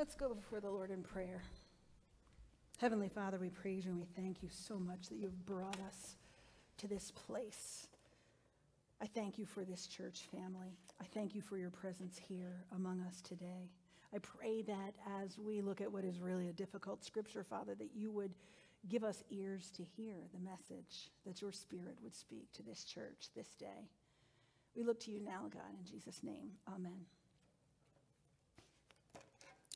Let's go before the Lord in prayer. Heavenly Father, we praise you and we thank you so much that you've brought us to this place. I thank you for this church family. I thank you for your presence here among us today. I pray that as we look at what is really a difficult scripture, Father, that you would give us ears to hear the message that your spirit would speak to this church this day. We look to you now, God, in Jesus' name. Amen.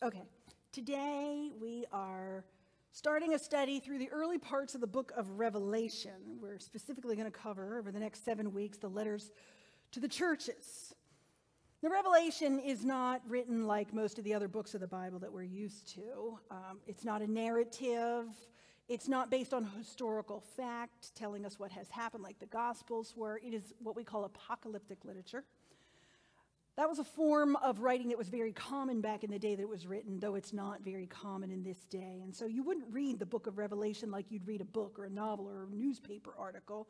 Okay, today we are starting a study through the early parts of the book of Revelation. We're specifically going to cover over the next seven weeks the letters to the churches. The Revelation is not written like most of the other books of the Bible that we're used to. Um, it's not a narrative. It's not based on historical fact, telling us what has happened, like the Gospels were. It is what we call apocalyptic literature. That was a form of writing that was very common back in the day that it was written, though it's not very common in this day. And so you wouldn't read the book of Revelation like you'd read a book or a novel or a newspaper article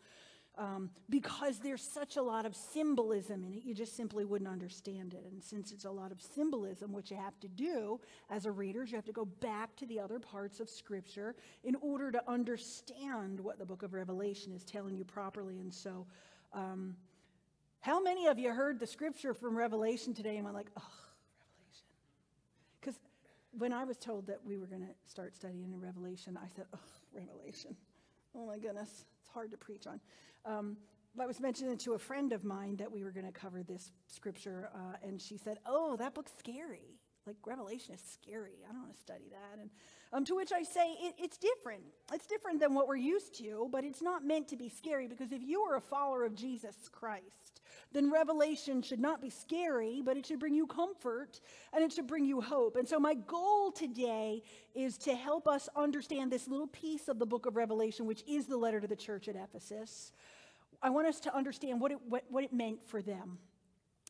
um, because there's such a lot of symbolism in it. You just simply wouldn't understand it. And since it's a lot of symbolism, what you have to do as a reader is you have to go back to the other parts of Scripture in order to understand what the book of Revelation is telling you properly. And so, um, how many of you heard the scripture from Revelation today and went like, oh, Revelation? Because when I was told that we were going to start studying in Revelation, I said, oh, Revelation. Oh my goodness, it's hard to preach on. Um, I was mentioning to a friend of mine that we were going to cover this scripture, uh, and she said, oh, that book's scary like Revelation is scary. I don't want to study that. And um, to which I say, it, it's different. It's different than what we're used to, but it's not meant to be scary because if you are a follower of Jesus Christ, then Revelation should not be scary, but it should bring you comfort and it should bring you hope. And so my goal today is to help us understand this little piece of the book of Revelation, which is the letter to the church at Ephesus. I want us to understand what it, what, what it meant for them.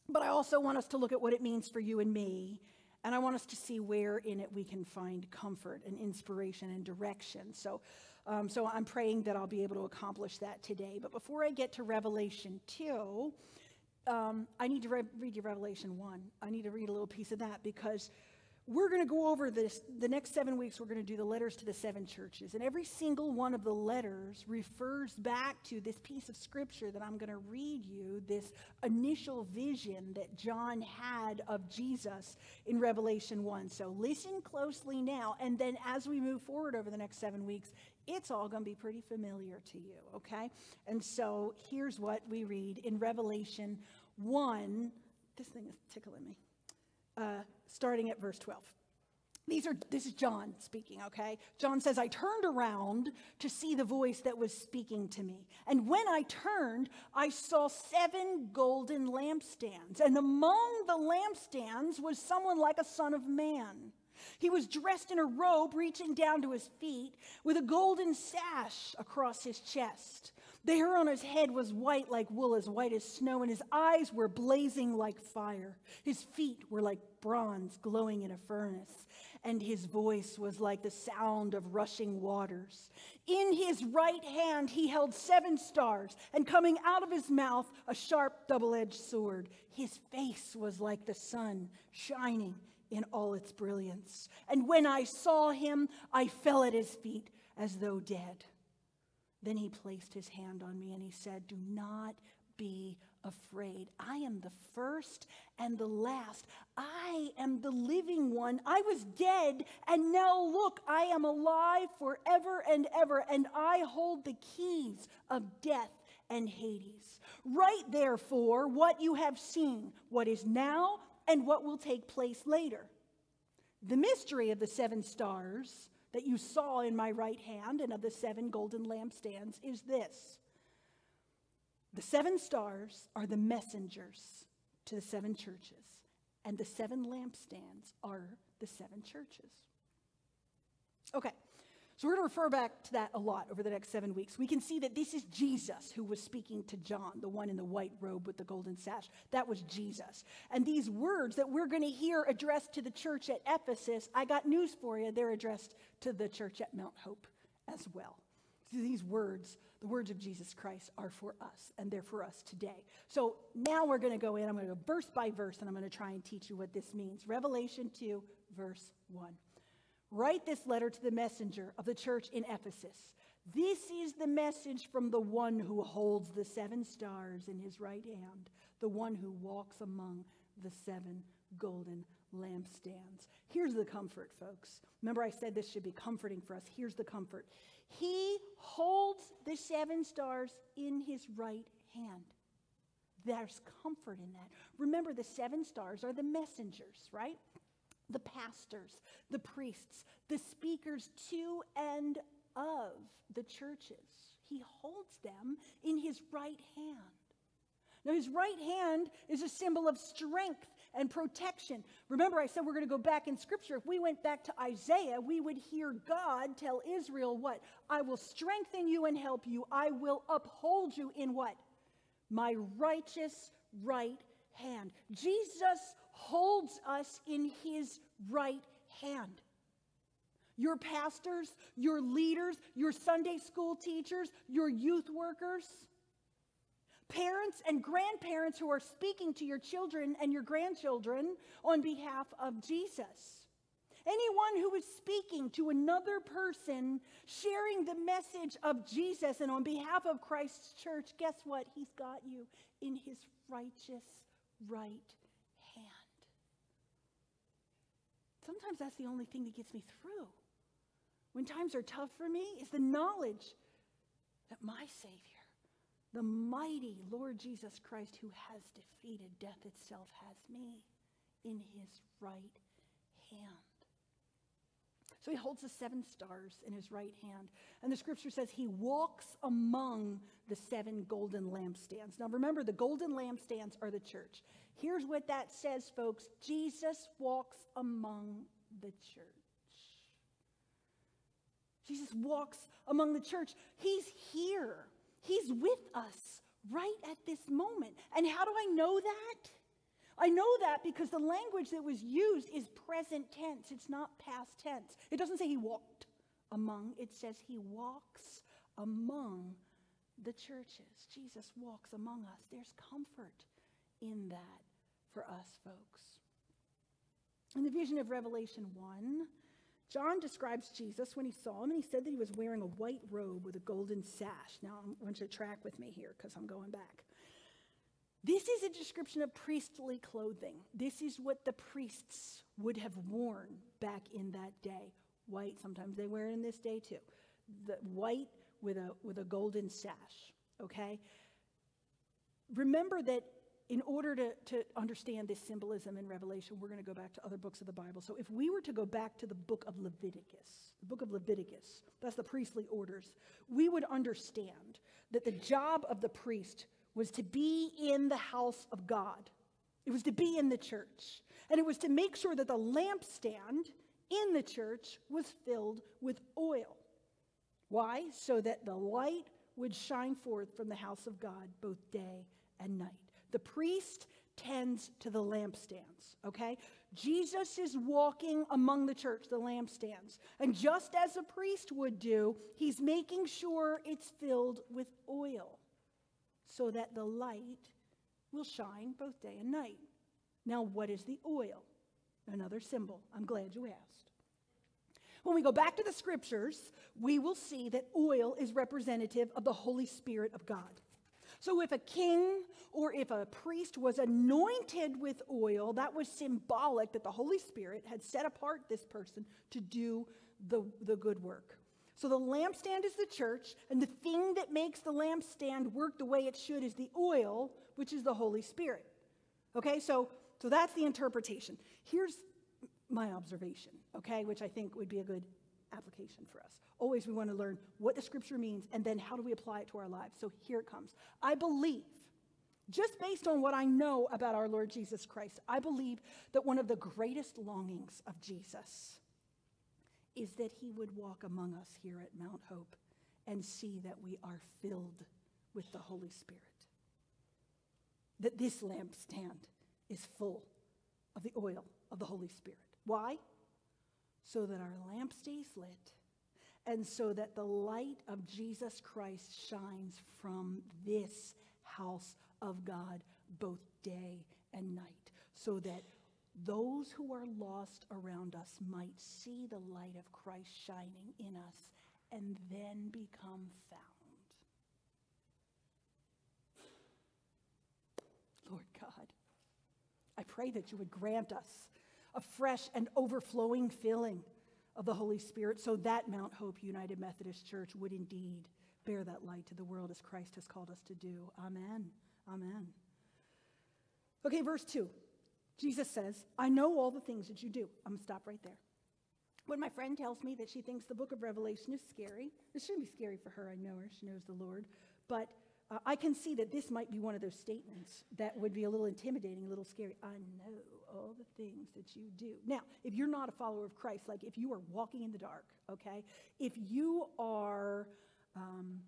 But I also want us to look at what it means for you and me and I want us to see where in it we can find comfort and inspiration and direction. So, um, so I'm praying that I'll be able to accomplish that today. But before I get to Revelation 2, um, I need to re- read you Revelation 1. I need to read a little piece of that because we're going to go over this the next seven weeks we're going to do the letters to the seven churches. And every single one of the letters refers back to this piece of scripture that i'm going to read you this initial vision that john had of jesus in revelation 1 so listen closely now and then as we move forward over the next seven weeks it's all going to be pretty familiar to you okay? And so here's what we read in revelation 1 this thing is tickling me uh, starting at verse 12. These are, this is John speaking, okay? John says, I turned around to see the voice that was speaking to me. And when I turned, I saw seven golden lampstands. And among the lampstands was someone like a son of man. He was dressed in a robe reaching down to his feet with a golden sash across his chest. The hair on his head was white like wool, as white as snow, and his eyes were blazing like fire. His feet were like bronze glowing in a furnace, and his voice was like the sound of rushing waters. In his right hand he held seven stars, and coming out of his mouth a sharp double edged sword. His face was like the sun, shining in all its brilliance. And when I saw him, I fell at his feet as though dead. Then he placed his hand on me and he said, Do not be afraid. I am the first and the last. I am the living one. I was dead, and now look, I am alive forever and ever, and I hold the keys of death and Hades. Write therefore what you have seen, what is now, and what will take place later. The mystery of the seven stars that you saw in my right hand and of the seven golden lampstands is this the seven stars are the messengers to the seven churches, and the seven lampstands are the seven churches. Okay, so we're going to refer back to that a lot over the next seven weeks. We can see that this is Jesus who was speaking to John, the one in the white robe with the golden sash. That was Jesus. And these words that we're going to hear addressed to the church at Ephesus, I got news for you. They're addressed to the church at Mount Hope as well. So These words, the words of Jesus Christ, are for us, and they're for us today. So now we're going to go in. I'm going to go verse by verse, and I'm going to try and teach you what this means. Revelation 2, verse 1. Write this letter to the messenger of the church in Ephesus. This is the message from the one who holds the seven stars in his right hand, the one who walks among the seven golden lampstands. Here's the comfort, folks. Remember, I said this should be comforting for us. Here's the comfort He holds the seven stars in his right hand. There's comfort in that. Remember, the seven stars are the messengers, right? The pastors, the priests, the speakers to and of the churches. He holds them in his right hand. Now, his right hand is a symbol of strength and protection. Remember, I said we're going to go back in Scripture. If we went back to Isaiah, we would hear God tell Israel what? I will strengthen you and help you. I will uphold you in what? My righteous right hand. Jesus holds us in his right hand. Your pastors, your leaders, your Sunday school teachers, your youth workers, parents and grandparents who are speaking to your children and your grandchildren on behalf of Jesus. Anyone who is speaking to another person, sharing the message of Jesus and on behalf of Christ's church, guess what? He's got you in his righteous right hand. Sometimes that's the only thing that gets me through. When times are tough for me, is the knowledge that my Savior the mighty Lord Jesus Christ, who has defeated death itself, has me in his right hand. So he holds the seven stars in his right hand. And the scripture says he walks among the seven golden lampstands. Now remember, the golden lampstands are the church. Here's what that says, folks Jesus walks among the church. Jesus walks among the church. He's here. He's with us right at this moment. And how do I know that? I know that because the language that was used is present tense, it's not past tense. It doesn't say he walked among, it says he walks among the churches. Jesus walks among us. There's comfort in that for us, folks. In the vision of Revelation 1, John describes Jesus when he saw him, and he said that he was wearing a white robe with a golden sash. Now, I want you to track with me here because I'm going back. This is a description of priestly clothing. This is what the priests would have worn back in that day. White, sometimes they wear it in this day too. The white with a, with a golden sash, okay? Remember that in order to, to understand this symbolism in Revelation, we're going to go back to other books of the Bible. So if we were to go back to the book of Leviticus, the book of Leviticus, that's the priestly orders, we would understand that the job of the priest was to be in the house of God. It was to be in the church. And it was to make sure that the lampstand in the church was filled with oil. Why? So that the light would shine forth from the house of God both day and night. The priest tends to the lampstands, okay? Jesus is walking among the church, the lampstands. And just as a priest would do, he's making sure it's filled with oil so that the light will shine both day and night. Now, what is the oil? Another symbol. I'm glad you asked. When we go back to the scriptures, we will see that oil is representative of the Holy Spirit of God. So, if a king or if a priest was anointed with oil, that was symbolic that the Holy Spirit had set apart this person to do the, the good work. So, the lampstand is the church, and the thing that makes the lampstand work the way it should is the oil, which is the Holy Spirit. Okay, so, so that's the interpretation. Here's my observation, okay, which I think would be a good application for us. Always we want to learn what the scripture means and then how do we apply it to our lives. So here it comes. I believe, just based on what I know about our Lord Jesus Christ, I believe that one of the greatest longings of Jesus is that he would walk among us here at Mount Hope and see that we are filled with the Holy Spirit. That this lampstand is full of the oil of the Holy Spirit. Why? So that our lamp stays lit and so that the light of Jesus Christ shines from this house of God both day and night, so that those who are lost around us might see the light of Christ shining in us and then become found. Lord God, I pray that you would grant us a fresh and overflowing filling of the Holy Spirit so that Mount Hope United Methodist Church would indeed bear that light to the world as Christ has called us to do. Amen. Amen. Okay, verse 2. Jesus says, I know all the things that you do. I'm going to stop right there. When my friend tells me that she thinks the book of Revelation is scary, it shouldn't be scary for her. I know her. She knows the Lord. But uh, I can see that this might be one of those statements that would be a little intimidating, a little scary. I know all the things that you do. Now, if you're not a follower of Christ, like if you are walking in the dark, okay, if you are. Um,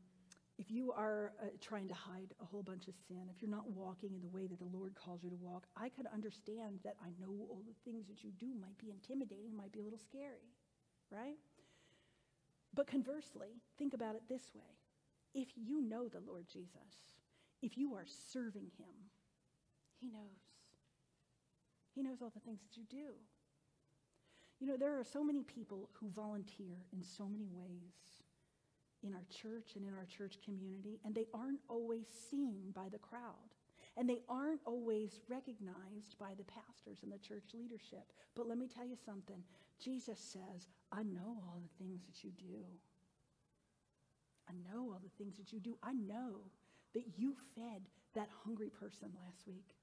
if you are uh, trying to hide a whole bunch of sin, if you're not walking in the way that the Lord calls you to walk, I could understand that I know all the things that you do might be intimidating, might be a little scary, right? But conversely, think about it this way if you know the Lord Jesus, if you are serving him, he knows. He knows all the things that you do. You know, there are so many people who volunteer in so many ways in our church and in our church community, and they aren't always seen by the crowd. And they aren't always recognized by the pastors and the church leadership. But let me tell you something Jesus says, I know all the things that you do. I know all the things that you do. I know that you fed that hungry person last week.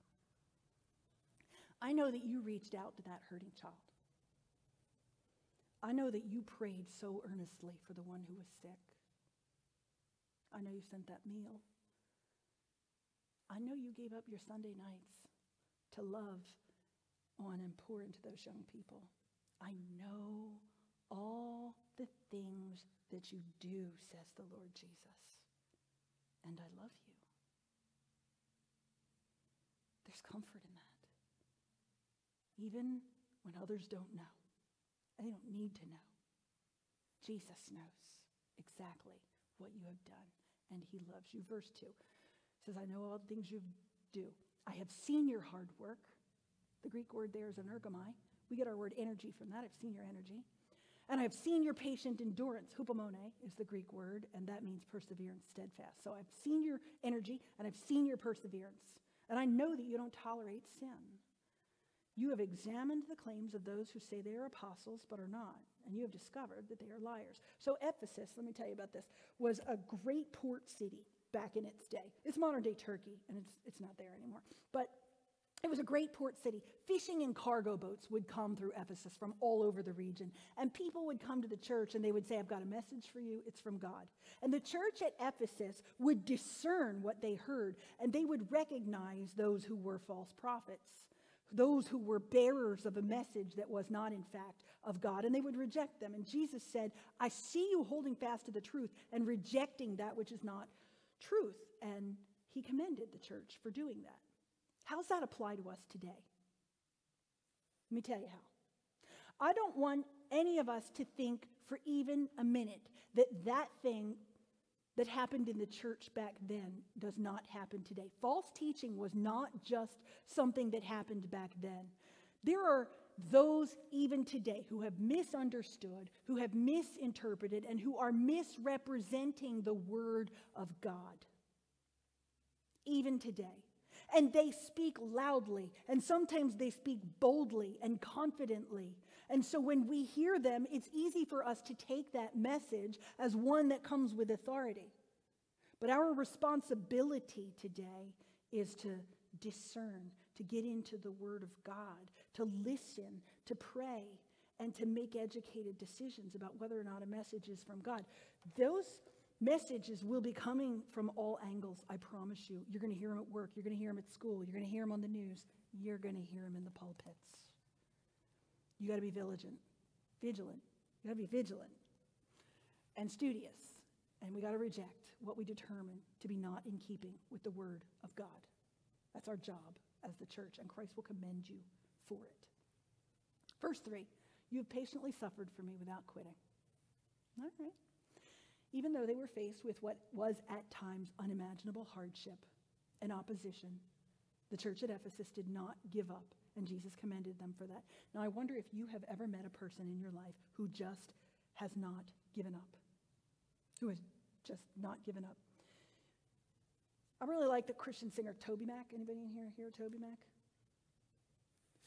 I know that you reached out to that hurting child. I know that you prayed so earnestly for the one who was sick. I know you sent that meal. I know you gave up your Sunday nights to love on and pour into those young people. I know all the things that you do, says the Lord Jesus. And I love you. There's comfort in that. Even when others don't know, they don't need to know. Jesus knows exactly what you have done, and he loves you. Verse 2 says, I know all the things you do. I have seen your hard work. The Greek word there is energomai. We get our word energy from that. I've seen your energy. And I've seen your patient endurance. Hupomone is the Greek word, and that means perseverance, steadfast. So I've seen your energy and I've seen your perseverance. And I know that you don't tolerate sin. You have examined the claims of those who say they are apostles but are not, and you have discovered that they are liars. So, Ephesus, let me tell you about this, was a great port city back in its day. It's modern day Turkey, and it's, it's not there anymore. But it was a great port city. Fishing and cargo boats would come through Ephesus from all over the region. And people would come to the church and they would say, I've got a message for you. It's from God. And the church at Ephesus would discern what they heard and they would recognize those who were false prophets, those who were bearers of a message that was not, in fact, of God. And they would reject them. And Jesus said, I see you holding fast to the truth and rejecting that which is not truth. And he commended the church for doing that. How's that apply to us today? Let me tell you how. I don't want any of us to think for even a minute that that thing that happened in the church back then does not happen today. False teaching was not just something that happened back then. There are those even today who have misunderstood, who have misinterpreted, and who are misrepresenting the Word of God. Even today. And they speak loudly, and sometimes they speak boldly and confidently. And so when we hear them, it's easy for us to take that message as one that comes with authority. But our responsibility today is to discern, to get into the Word of God, to listen, to pray, and to make educated decisions about whether or not a message is from God. Those Messages will be coming from all angles, I promise you. You're going to hear them at work, you're going to hear them at school, you're going to hear them on the news, you're going to hear them in the pulpits. You got to be vigilant. Vigilant. You got to be vigilant and studious. And we got to reject what we determine to be not in keeping with the word of God. That's our job as the church, and Christ will commend you for it. Verse 3 You have patiently suffered for me without quitting. All right. Even though they were faced with what was at times unimaginable hardship and opposition, the church at Ephesus did not give up, and Jesus commended them for that. Now, I wonder if you have ever met a person in your life who just has not given up, who has just not given up. I really like the Christian singer TobyMac. Anybody in here hear TobyMac?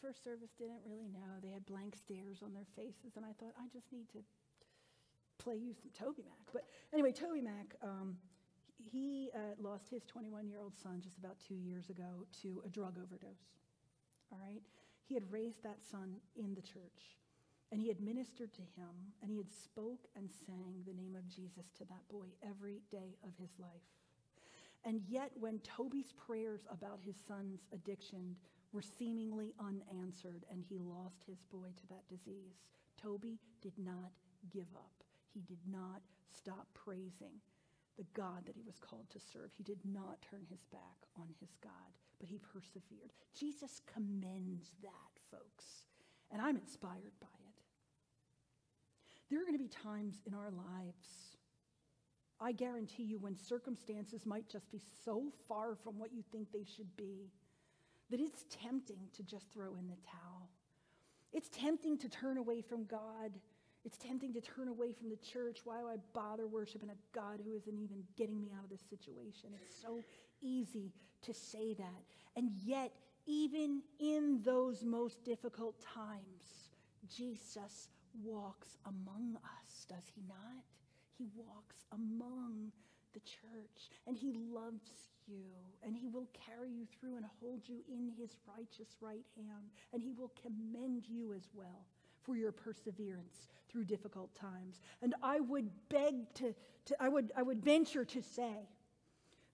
First service didn't really know. They had blank stares on their faces, and I thought, I just need to play you some TobyMac. But anyway, TobyMac, um, he uh, lost his 21 year old son just about two years ago to a drug overdose. All right? He had raised that son in the church, and he had ministered to him, and he had spoke and sang the name of Jesus to that boy every day of his life. And yet, when Toby's prayers about his son's addiction were seemingly unanswered and he lost his boy to that disease, Toby did not give up. He did not stop praising the God that he was called to serve. He did not turn his back on his God, but he persevered. Jesus commends that, folks, and I'm inspired by it. There are going to be times in our lives I guarantee you, when circumstances might just be so far from what you think they should be, that it's tempting to just throw in the towel. It's tempting to turn away from God. It's tempting to turn away from the church. Why do I bother worshiping a God who isn't even getting me out of this situation? It's so easy to say that. And yet, even in those most difficult times, Jesus walks among us, does he not? He walks among the church and he loves you and he will carry you through and hold you in his righteous right hand and he will commend you as well for your perseverance through difficult times. And I would beg to, to I, would, I would venture to say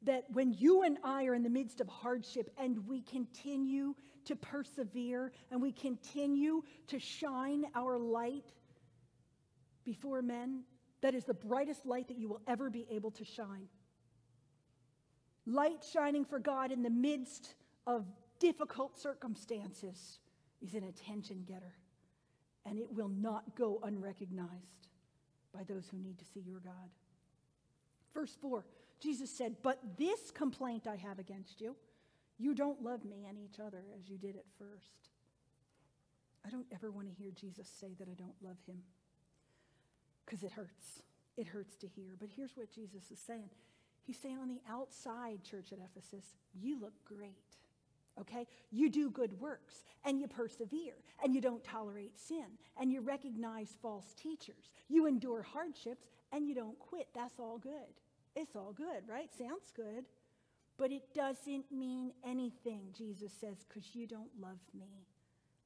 that when you and I are in the midst of hardship and we continue to persevere and we continue to shine our light before men, that is the brightest light that you will ever be able to shine. Light shining for God in the midst of difficult circumstances is an attention getter, and it will not go unrecognized by those who need to see your God. Verse 4 Jesus said, But this complaint I have against you, you don't love me and each other as you did at first. I don't ever want to hear Jesus say that I don't love him because it hurts. It hurts to hear. But here's what Jesus is saying He's saying on the outside, church at Ephesus, you look great. Okay? You do good works and you persevere and you don't tolerate sin and you recognize false teachers. You endure hardships and you don't quit. That's all good. It's all good, right? Sounds good. But it doesn't mean anything, Jesus says, because you don't love me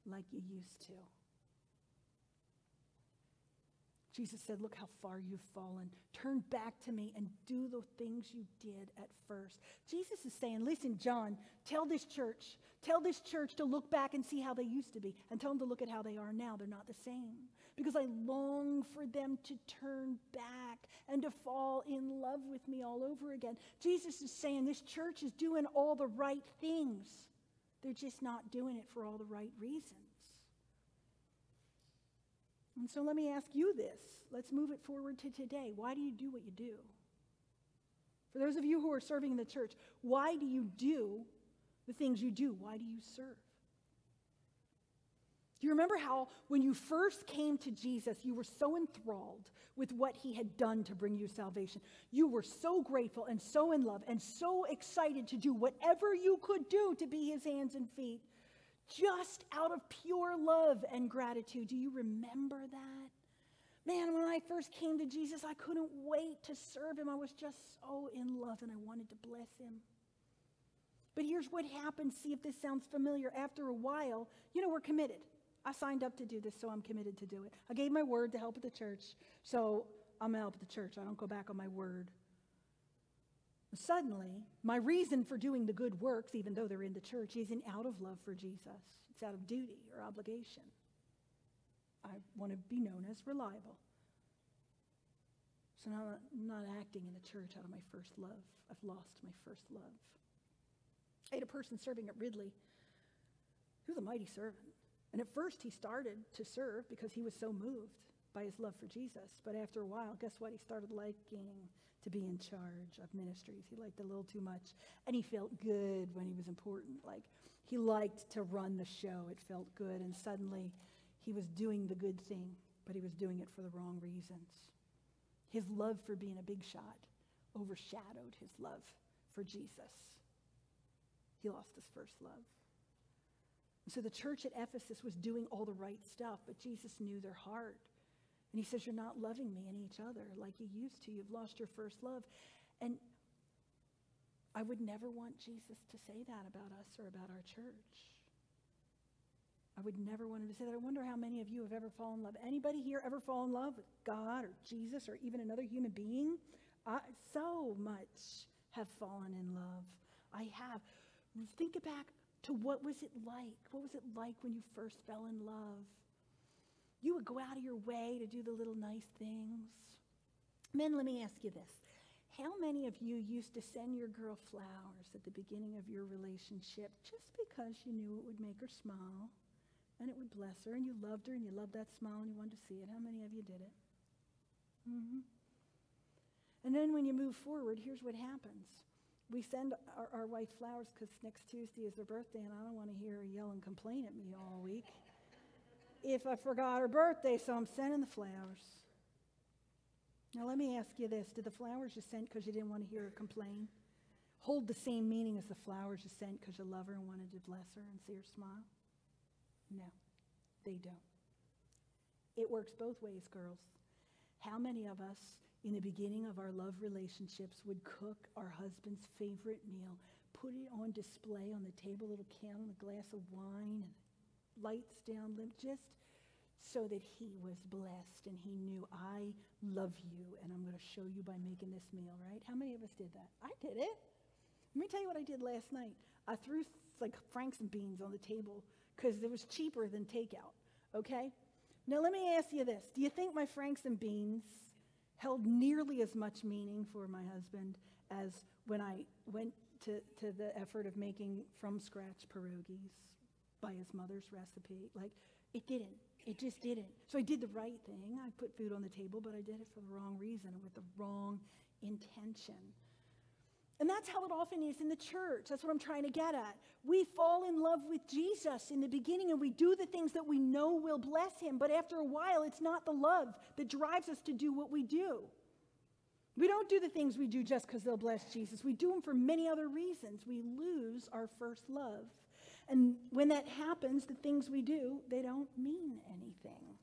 like you used to. Jesus said, Look how far you've fallen. Turn back to me and do the things you did at first. Jesus is saying, Listen, John, tell this church, tell this church to look back and see how they used to be, and tell them to look at how they are now. They're not the same. Because I long for them to turn back and to fall in love with me all over again. Jesus is saying this church is doing all the right things, they're just not doing it for all the right reasons. And so let me ask you this. Let's move it forward to today. Why do you do what you do? For those of you who are serving in the church, why do you do the things you do? Why do you serve? Do you remember how, when you first came to Jesus, you were so enthralled with what he had done to bring you salvation? You were so grateful and so in love and so excited to do whatever you could do to be his hands and feet just out of pure love and gratitude. Do you remember that? Man, when I first came to Jesus, I couldn't wait to serve him. I was just so in love and I wanted to bless him. But here's what happens. See if this sounds familiar. After a while, you know, we're committed. I signed up to do this, so I'm committed to do it. I gave my word to help at the church, so I'm going to help at the church. I don't go back on my word. Suddenly, my reason for doing the good works, even though they're in the church, isn't out of love for Jesus. It's out of duty or obligation. I want to be known as reliable. So now I'm not acting in the church out of my first love. I've lost my first love. I had a person serving at Ridley who was a mighty servant. And at first he started to serve because he was so moved by his love for Jesus. But after a while, guess what? He started liking to be in charge of ministries. He liked a little too much. And he felt good when he was important. Like he liked to run the show. It felt good. And suddenly he was doing the good thing, but he was doing it for the wrong reasons. His love for being a big shot overshadowed his love for Jesus. He lost his first love. so the church at Ephesus was doing all the right stuff, but Jesus knew their heart. And he says, You're not loving me and each other like you used to. You've lost your first love. And I would never want Jesus to say that about us or about our church. I would never want him to say that. I wonder how many of you have ever fallen in love. Anybody here ever fall in love with God or Jesus or even another human being? I so much have fallen in love. I have. Think back to what was it like? What was it like when you first fell in love? You would go out of your way to do the little nice things. Men, let me ask you this. How many of you used to send your girl flowers at the beginning of your relationship just because you knew it would make her smile and it would bless her and you loved her and you loved that smile and you wanted to see it? How many of you did it? Mm-hmm. And then when you move forward, here's what happens. We send our, our wife flowers because next Tuesday is her birthday and I don't want to hear her yell and complain at me all week if I forgot her birthday, so I'm sending the flowers. Now, let me ask you this Did the flowers you sent because you didn't want to hear her complain hold the same meaning as the flowers you sent because you love her and wanted to bless her and see her smile? No, they don't. It works both ways, girls. How many of us in the beginning of our love relationships would cook our husband's favorite meal, put it on display on the table, little candle, a glass of wine, and lights down, limp, just so that he was blessed and he knew, I love you and I'm going to show you by making this meal, right? How many of us did that? I did it. Let me tell you what I did last night. I threw like franks and beans on the table because it was cheaper than takeout, okay? Now, let me ask you this Do you think my franks and beans held nearly as much meaning for my husband as when I went to, to the effort of making from scratch pierogies? By his mother's recipe. Like, it didn't. It just didn't. So I did the right thing. I put food on the table, but I did it for the wrong reason and with the wrong intention. And that's how it often is in the church. That's what I'm trying to get at. We fall in love with Jesus in the beginning and we do the things that we know will bless him, but after a while, it's not the love that drives us to do what we do. We don't do the things we do just because they'll bless Jesus. We do them for many other reasons. We lose our first love. And when that happens, the things we do, they don't mean anything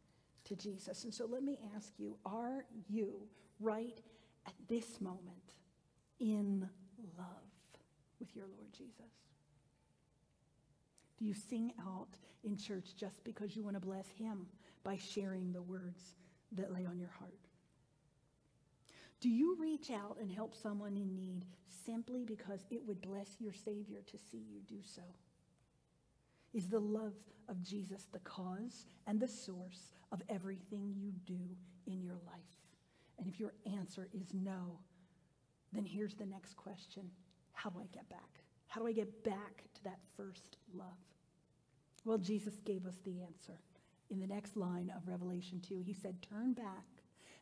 to Jesus. And so let me ask you are you right at this moment in love with your Lord Jesus? Do you sing out in church just because you want to bless him by sharing the words that lay on your heart? Do you reach out and help someone in need simply because it would bless your Savior to see you do so? Is the love of Jesus the cause and the source of everything you do in your life? And if your answer is no, then here's the next question How do I get back? How do I get back to that first love? Well, Jesus gave us the answer. In the next line of Revelation 2, he said, Turn back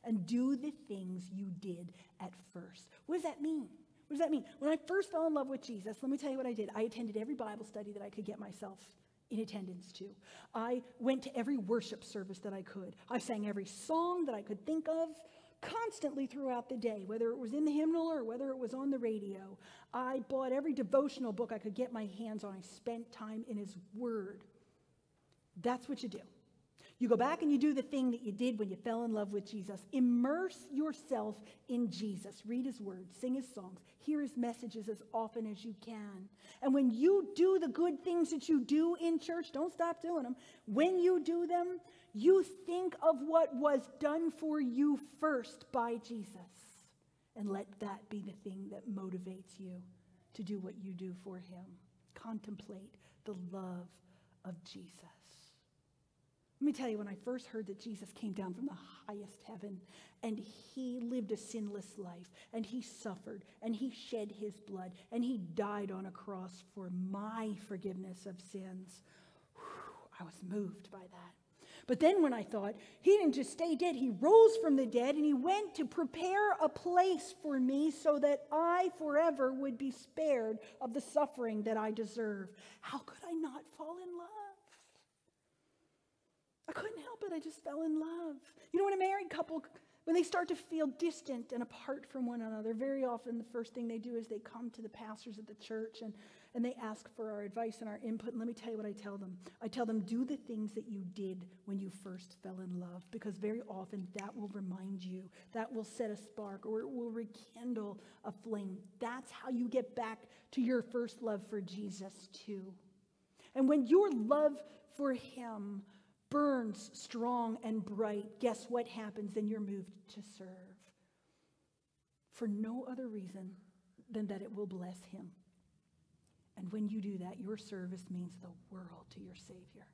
and do the things you did at first. What does that mean? What does that mean? When I first fell in love with Jesus, let me tell you what I did. I attended every Bible study that I could get myself in attendance to. I went to every worship service that I could. I sang every song that I could think of constantly throughout the day, whether it was in the hymnal or whether it was on the radio. I bought every devotional book I could get my hands on. I spent time in His Word. That's what you do. You go back and you do the thing that you did when you fell in love with Jesus. Immerse yourself in Jesus. Read his words, sing his songs, hear his messages as often as you can. And when you do the good things that you do in church, don't stop doing them. When you do them, you think of what was done for you first by Jesus. And let that be the thing that motivates you to do what you do for him. Contemplate the love of Jesus. Let me tell you, when I first heard that Jesus came down from the highest heaven and he lived a sinless life and he suffered and he shed his blood and he died on a cross for my forgiveness of sins, whew, I was moved by that. But then when I thought, he didn't just stay dead, he rose from the dead and he went to prepare a place for me so that I forever would be spared of the suffering that I deserve. How could I not fall in love? I couldn't help it. I just fell in love. You know, when a married couple, when they start to feel distant and apart from one another, very often the first thing they do is they come to the pastors of the church and and they ask for our advice and our input. And let me tell you what I tell them. I tell them, do the things that you did when you first fell in love, because very often that will remind you, that will set a spark, or it will rekindle a flame. That's how you get back to your first love for Jesus, too. And when your love for Him burns strong and bright, guess what happens? Then you're moved to serve for no other reason than that it will bless Him. And when you do that, your service means the world to your Savior.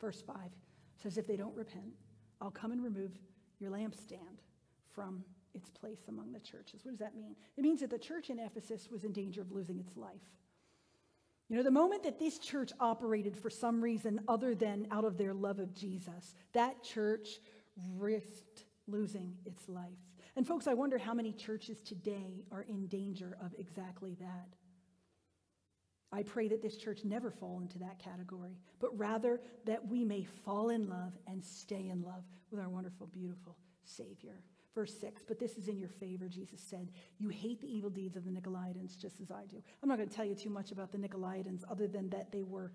Verse 5 says, If they don't repent, I'll come and remove your lampstand from its place among the churches. What does that mean? It means that the church in Ephesus was in danger of losing its life. You know, the moment that this church operated for some reason other than out of their love of Jesus, that church risked losing its life. And folks, I wonder how many churches today are in danger of exactly that. I pray that this church never fall into that category, but rather that we may fall in love and stay in love with our wonderful, beautiful Savior. Verse 6, but this is in your favor, Jesus said. You hate the evil deeds of the Nicolaitans just as I do. I'm not going to tell you too much about the Nicolaitans other than that they were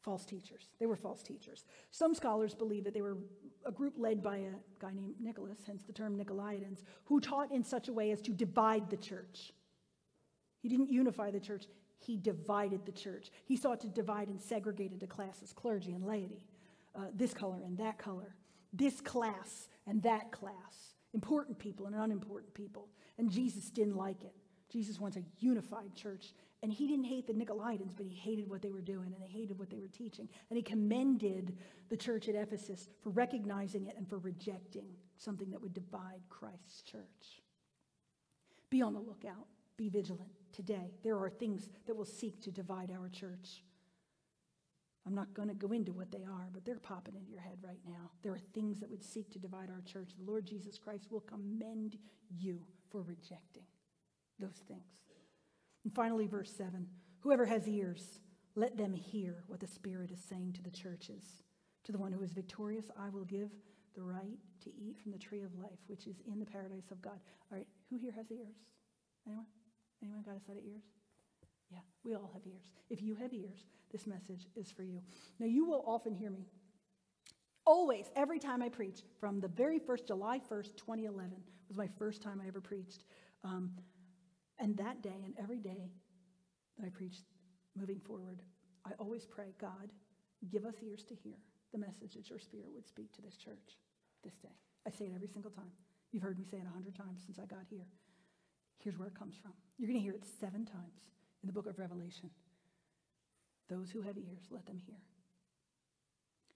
false teachers. They were false teachers. Some scholars believe that they were a group led by a guy named Nicholas, hence the term Nicolaitans, who taught in such a way as to divide the church. He didn't unify the church, he divided the church. He sought to divide and segregate into classes, clergy and laity, uh, this color and that color, this class and that class, important people and unimportant people. And Jesus didn't like it. Jesus wants a unified church. And he didn't hate the Nicolaitans, but he hated what they were doing and they hated what they were teaching. And he commended the church at Ephesus for recognizing it and for rejecting something that would divide Christ's church. Be on the lookout, be vigilant today. There are things that will seek to divide our church. I'm not going to go into what they are, but they're popping into your head right now. There are things that would seek to divide our church. The Lord Jesus Christ will commend you for rejecting those things. And finally, verse 7 Whoever has ears, let them hear what the Spirit is saying to the churches. To the one who is victorious, I will give the right to eat from the tree of life, which is in the paradise of God. All right, who here has ears? Anyone? Anyone got a set of ears? Yeah, we all have ears. If you have ears, this message is for you. Now, you will often hear me. Always, every time I preach, from the very first, July 1st, 2011, was my first time I ever preached. Um, and that day and every day that I preached moving forward, I always pray, God, give us ears to hear the message that your spirit would speak to this church this day. I say it every single time. You've heard me say it a hundred times since I got here. Here's where it comes from. You're going to hear it seven times in the book of Revelation. Those who have ears, let them hear.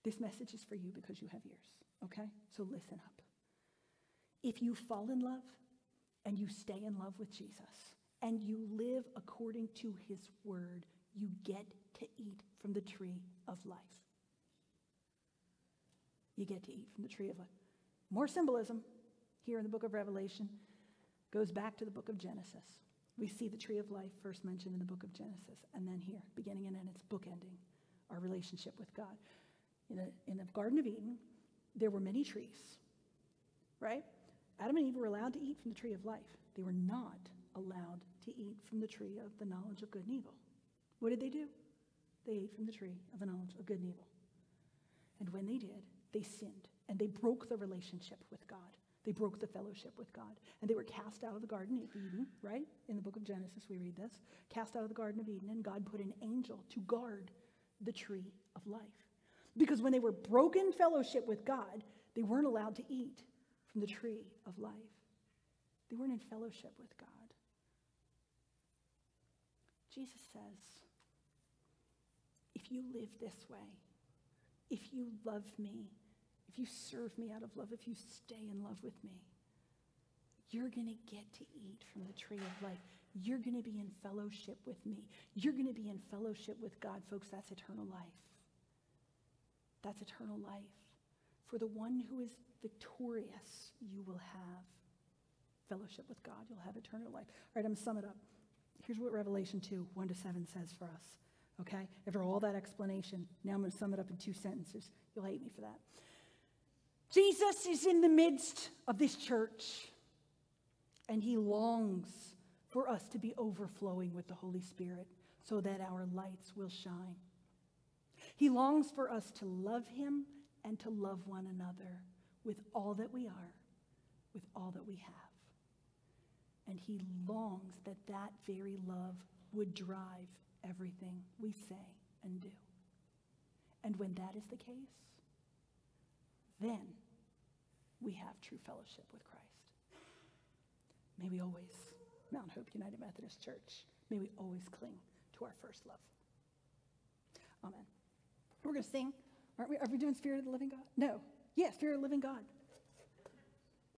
This message is for you because you have ears, okay? So listen up. If you fall in love and you stay in love with Jesus and you live according to his word, you get to eat from the tree of life. You get to eat from the tree of life. More symbolism here in the book of Revelation goes back to the book of Genesis. We see the tree of life first mentioned in the book of Genesis, and then here, beginning and end, it's bookending our relationship with God. In, a, in the Garden of Eden, there were many trees, right? Adam and Eve were allowed to eat from the tree of life. They were not allowed to eat from the tree of the knowledge of good and evil. What did they do? They ate from the tree of the knowledge of good and evil. And when they did, they sinned and they broke the relationship with God. They broke the fellowship with God. And they were cast out of the Garden of Eden, right? In the book of Genesis, we read this. Cast out of the Garden of Eden, and God put an angel to guard the tree of life. Because when they were broken fellowship with God, they weren't allowed to eat from the tree of life. They weren't in fellowship with God. Jesus says, if you live this way, if you love me, if you serve me out of love, if you stay in love with me, you're going to get to eat from the tree of life. You're going to be in fellowship with me. You're going to be in fellowship with God, folks. That's eternal life. That's eternal life. For the one who is victorious, you will have fellowship with God. You'll have eternal life. All right, I'm going to sum it up. Here's what Revelation 2 1 to 7 says for us. Okay? After all that explanation, now I'm going to sum it up in two sentences. You'll hate me for that. Jesus is in the midst of this church, and he longs for us to be overflowing with the Holy Spirit so that our lights will shine. He longs for us to love him and to love one another with all that we are, with all that we have. And he longs that that very love would drive everything we say and do. And when that is the case, then we have true fellowship with Christ. May we always, Mount Hope United Methodist Church, may we always cling to our first love. Amen. We're going to sing. Aren't we? Are we doing Spirit of the Living God? No. Yeah, Spirit of the Living God.